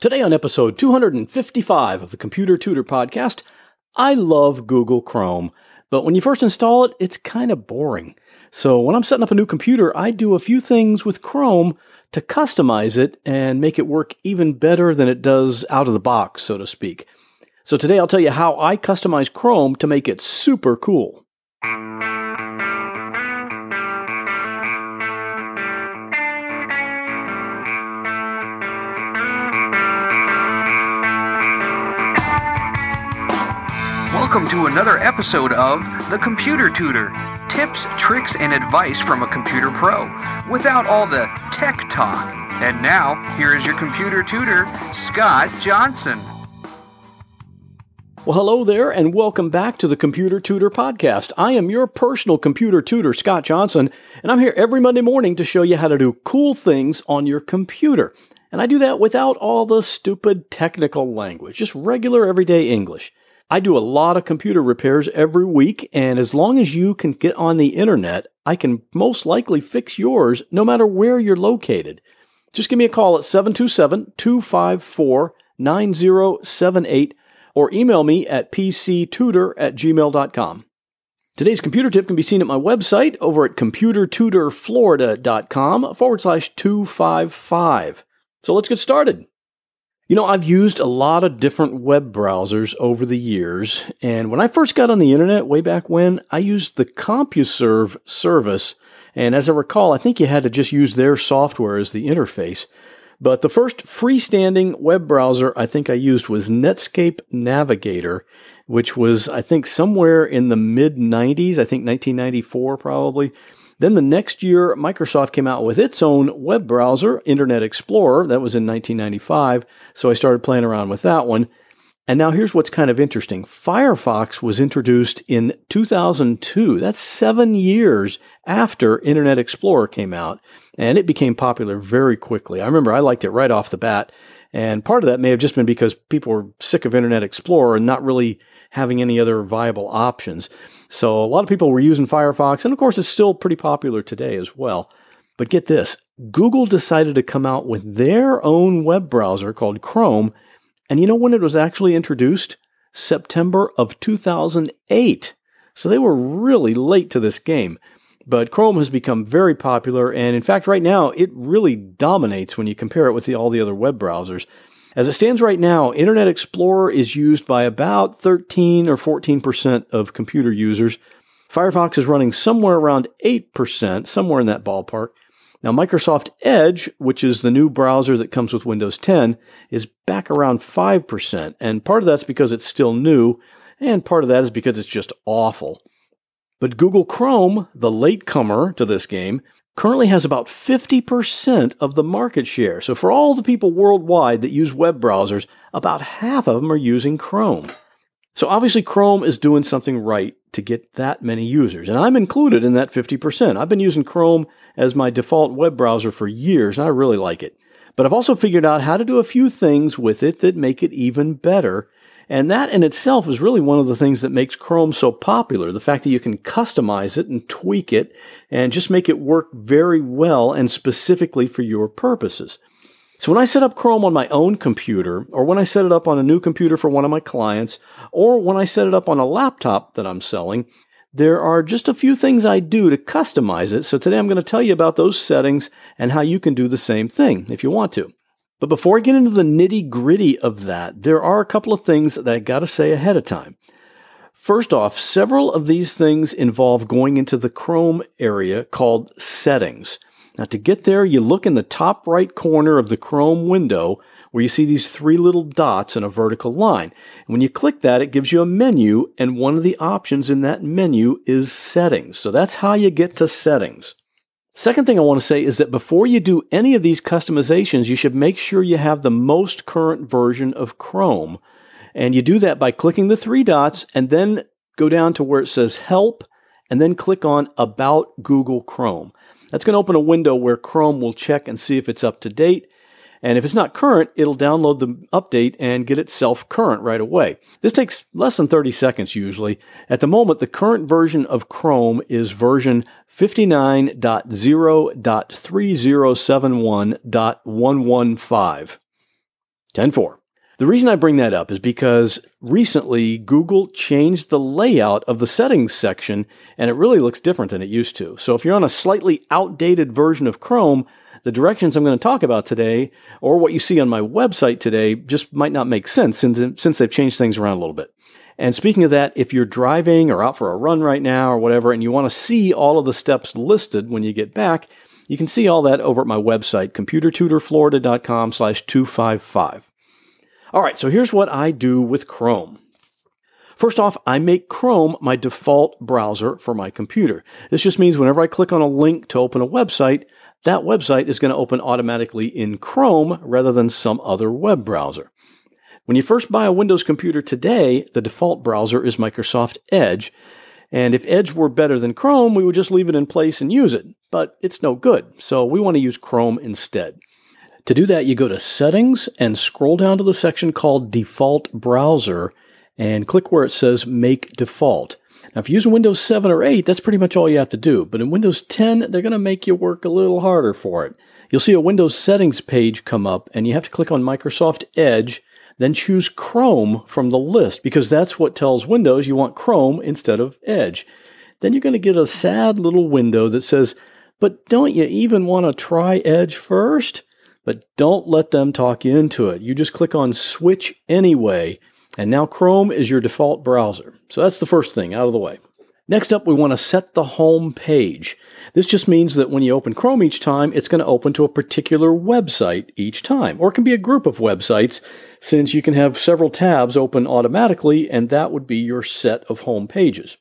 Today, on episode 255 of the Computer Tutor Podcast, I love Google Chrome, but when you first install it, it's kind of boring. So, when I'm setting up a new computer, I do a few things with Chrome to customize it and make it work even better than it does out of the box, so to speak. So, today I'll tell you how I customize Chrome to make it super cool. Welcome to another episode of The Computer Tutor tips, tricks, and advice from a computer pro without all the tech talk. And now, here is your computer tutor, Scott Johnson. Well, hello there, and welcome back to the Computer Tutor Podcast. I am your personal computer tutor, Scott Johnson, and I'm here every Monday morning to show you how to do cool things on your computer. And I do that without all the stupid technical language, just regular everyday English. I do a lot of computer repairs every week, and as long as you can get on the internet, I can most likely fix yours no matter where you're located. Just give me a call at 727 254 9078 or email me at pctutor at gmail.com. Today's computer tip can be seen at my website over at computertutorflorida.com forward slash 255. So let's get started. You know, I've used a lot of different web browsers over the years, and when I first got on the internet way back when, I used the CompuServe service, and as I recall, I think you had to just use their software as the interface. But the first freestanding web browser I think I used was Netscape Navigator, which was, I think, somewhere in the mid 90s, I think 1994 probably. Then the next year, Microsoft came out with its own web browser, Internet Explorer. That was in 1995. So I started playing around with that one. And now here's what's kind of interesting Firefox was introduced in 2002. That's seven years after Internet Explorer came out. And it became popular very quickly. I remember I liked it right off the bat. And part of that may have just been because people were sick of Internet Explorer and not really having any other viable options. So a lot of people were using Firefox, and of course, it's still pretty popular today as well. But get this Google decided to come out with their own web browser called Chrome. And you know when it was actually introduced? September of 2008. So they were really late to this game. But Chrome has become very popular, and in fact, right now, it really dominates when you compare it with the, all the other web browsers. As it stands right now, Internet Explorer is used by about 13 or 14% of computer users. Firefox is running somewhere around 8%, somewhere in that ballpark. Now, Microsoft Edge, which is the new browser that comes with Windows 10, is back around 5%. And part of that's because it's still new, and part of that is because it's just awful. But Google Chrome, the latecomer to this game, currently has about 50% of the market share. So, for all the people worldwide that use web browsers, about half of them are using Chrome. So, obviously, Chrome is doing something right to get that many users. And I'm included in that 50%. I've been using Chrome as my default web browser for years, and I really like it. But I've also figured out how to do a few things with it that make it even better and that in itself is really one of the things that makes Chrome so popular. The fact that you can customize it and tweak it and just make it work very well and specifically for your purposes. So when I set up Chrome on my own computer, or when I set it up on a new computer for one of my clients, or when I set it up on a laptop that I'm selling, there are just a few things I do to customize it. So today I'm going to tell you about those settings and how you can do the same thing if you want to. But before I get into the nitty gritty of that, there are a couple of things that I got to say ahead of time. First off, several of these things involve going into the Chrome area called Settings. Now, to get there, you look in the top right corner of the Chrome window where you see these three little dots in a vertical line. And when you click that, it gives you a menu, and one of the options in that menu is Settings. So that's how you get to Settings. Second thing I want to say is that before you do any of these customizations, you should make sure you have the most current version of Chrome. And you do that by clicking the three dots and then go down to where it says Help and then click on About Google Chrome. That's going to open a window where Chrome will check and see if it's up to date and if it's not current, it'll download the update and get itself current right away. This takes less than 30 seconds usually. At the moment, the current version of Chrome is version 59.0.3071.115. 10.4. The reason I bring that up is because recently Google changed the layout of the settings section and it really looks different than it used to. So if you're on a slightly outdated version of Chrome, the directions I'm going to talk about today or what you see on my website today just might not make sense since, since they've changed things around a little bit. And speaking of that, if you're driving or out for a run right now or whatever, and you want to see all of the steps listed when you get back, you can see all that over at my website, computertutorflorida.com slash 255. All right, so here's what I do with Chrome. First off, I make Chrome my default browser for my computer. This just means whenever I click on a link to open a website, that website is going to open automatically in Chrome rather than some other web browser. When you first buy a Windows computer today, the default browser is Microsoft Edge. And if Edge were better than Chrome, we would just leave it in place and use it. But it's no good, so we want to use Chrome instead. To do that, you go to Settings and scroll down to the section called Default Browser and click where it says Make Default. Now, if you use Windows 7 or 8, that's pretty much all you have to do. But in Windows 10, they're going to make you work a little harder for it. You'll see a Windows Settings page come up, and you have to click on Microsoft Edge, then choose Chrome from the list because that's what tells Windows you want Chrome instead of Edge. Then you're going to get a sad little window that says, But don't you even want to try Edge first? but don't let them talk you into it. You just click on switch anyway, and now Chrome is your default browser. So that's the first thing out of the way. Next up, we want to set the home page. This just means that when you open Chrome each time, it's going to open to a particular website each time, or it can be a group of websites since you can have several tabs open automatically, and that would be your set of home pages.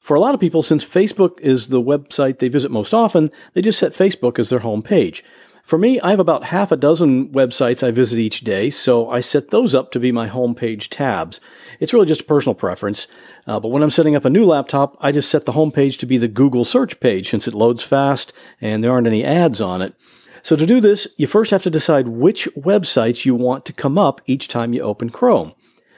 For a lot of people, since Facebook is the website they visit most often, they just set Facebook as their home page. For me, I have about half a dozen websites I visit each day, so I set those up to be my homepage tabs. It's really just a personal preference, uh, but when I'm setting up a new laptop, I just set the homepage to be the Google search page since it loads fast and there aren't any ads on it. So to do this, you first have to decide which websites you want to come up each time you open Chrome.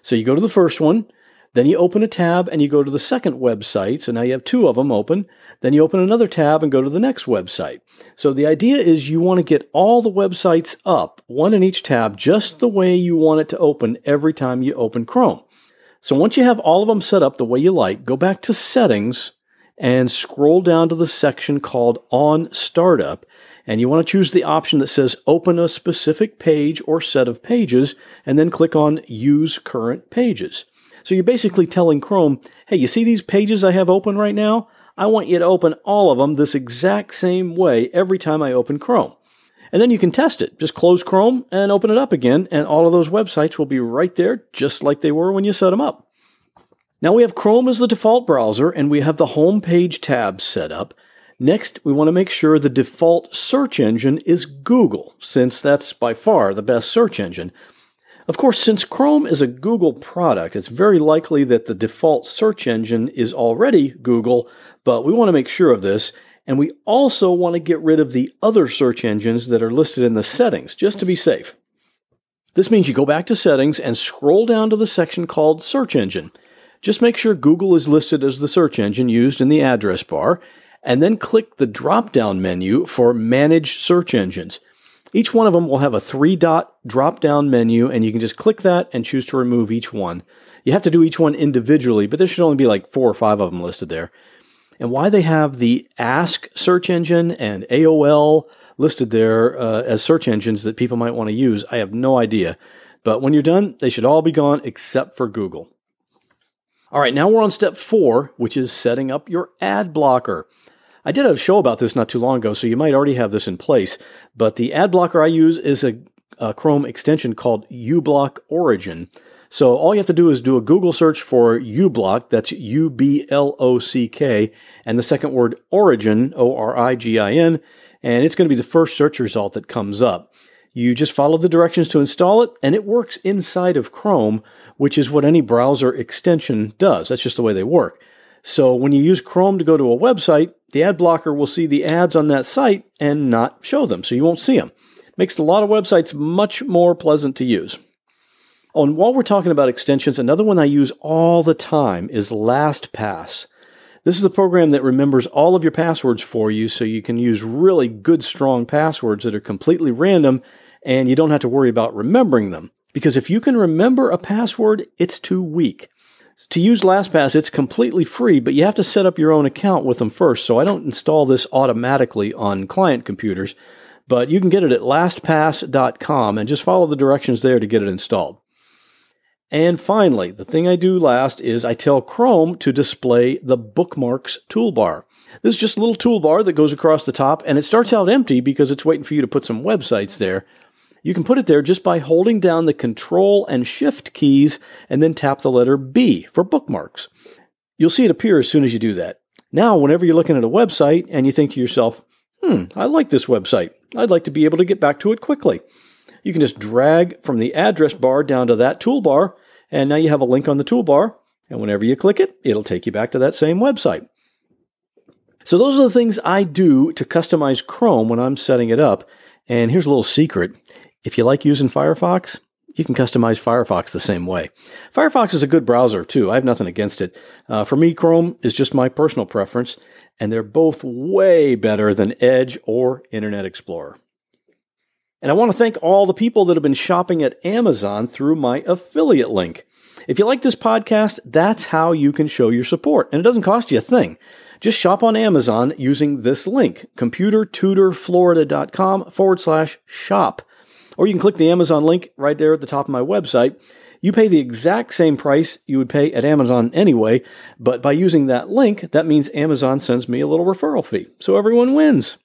So you go to the first one, then you open a tab and you go to the second website. So now you have two of them open. Then you open another tab and go to the next website. So the idea is you want to get all the websites up, one in each tab, just the way you want it to open every time you open Chrome. So once you have all of them set up the way you like, go back to settings and scroll down to the section called on startup. And you want to choose the option that says open a specific page or set of pages and then click on use current pages. So you're basically telling Chrome, hey, you see these pages I have open right now? I want you to open all of them this exact same way every time I open Chrome. And then you can test it. Just close Chrome and open it up again, and all of those websites will be right there, just like they were when you set them up. Now we have Chrome as the default browser, and we have the home page tab set up. Next, we want to make sure the default search engine is Google, since that's by far the best search engine. Of course, since Chrome is a Google product, it's very likely that the default search engine is already Google, but we want to make sure of this. And we also want to get rid of the other search engines that are listed in the settings, just to be safe. This means you go back to settings and scroll down to the section called search engine. Just make sure Google is listed as the search engine used in the address bar, and then click the drop down menu for manage search engines. Each one of them will have a three dot drop down menu, and you can just click that and choose to remove each one. You have to do each one individually, but there should only be like four or five of them listed there. And why they have the Ask search engine and AOL listed there uh, as search engines that people might want to use, I have no idea. But when you're done, they should all be gone except for Google. All right, now we're on step four, which is setting up your ad blocker. I did a show about this not too long ago, so you might already have this in place. But the ad blocker I use is a, a Chrome extension called uBlock Origin. So all you have to do is do a Google search for uBlock, that's U B L O C K, and the second word Origin, O R I G I N, and it's going to be the first search result that comes up. You just follow the directions to install it, and it works inside of Chrome, which is what any browser extension does. That's just the way they work. So when you use Chrome to go to a website, the ad blocker will see the ads on that site and not show them, so you won't see them. Makes a lot of websites much more pleasant to use. Oh, and while we're talking about extensions, another one I use all the time is LastPass. This is a program that remembers all of your passwords for you so you can use really good, strong passwords that are completely random and you don't have to worry about remembering them. Because if you can remember a password, it's too weak. To use LastPass, it's completely free, but you have to set up your own account with them first. So I don't install this automatically on client computers, but you can get it at lastpass.com and just follow the directions there to get it installed. And finally, the thing I do last is I tell Chrome to display the bookmarks toolbar. This is just a little toolbar that goes across the top and it starts out empty because it's waiting for you to put some websites there. You can put it there just by holding down the Control and Shift keys and then tap the letter B for bookmarks. You'll see it appear as soon as you do that. Now, whenever you're looking at a website and you think to yourself, hmm, I like this website, I'd like to be able to get back to it quickly. You can just drag from the address bar down to that toolbar, and now you have a link on the toolbar, and whenever you click it, it'll take you back to that same website. So, those are the things I do to customize Chrome when I'm setting it up. And here's a little secret if you like using Firefox, you can customize Firefox the same way. Firefox is a good browser too. I have nothing against it. Uh, for me, Chrome is just my personal preference, and they're both way better than Edge or Internet Explorer. And I want to thank all the people that have been shopping at Amazon through my affiliate link. If you like this podcast, that's how you can show your support, and it doesn't cost you a thing. Just shop on Amazon using this link, computertutorflorida.com forward slash shop or you can click the Amazon link right there at the top of my website. You pay the exact same price you would pay at Amazon anyway, but by using that link, that means Amazon sends me a little referral fee. So everyone wins.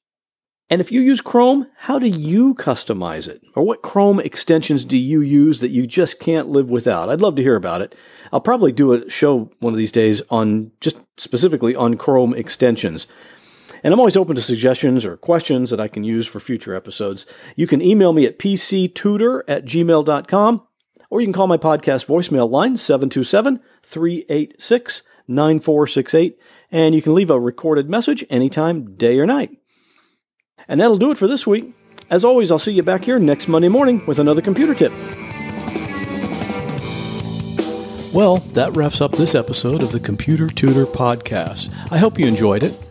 And if you use Chrome, how do you customize it? Or what Chrome extensions do you use that you just can't live without? I'd love to hear about it. I'll probably do a show one of these days on just specifically on Chrome extensions. And I'm always open to suggestions or questions that I can use for future episodes. You can email me at pctutor at gmail.com, or you can call my podcast voicemail line, 727 386 9468, and you can leave a recorded message anytime, day or night. And that'll do it for this week. As always, I'll see you back here next Monday morning with another computer tip. Well, that wraps up this episode of the Computer Tutor Podcast. I hope you enjoyed it.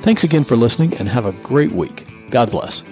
Thanks again for listening and have a great week. God bless.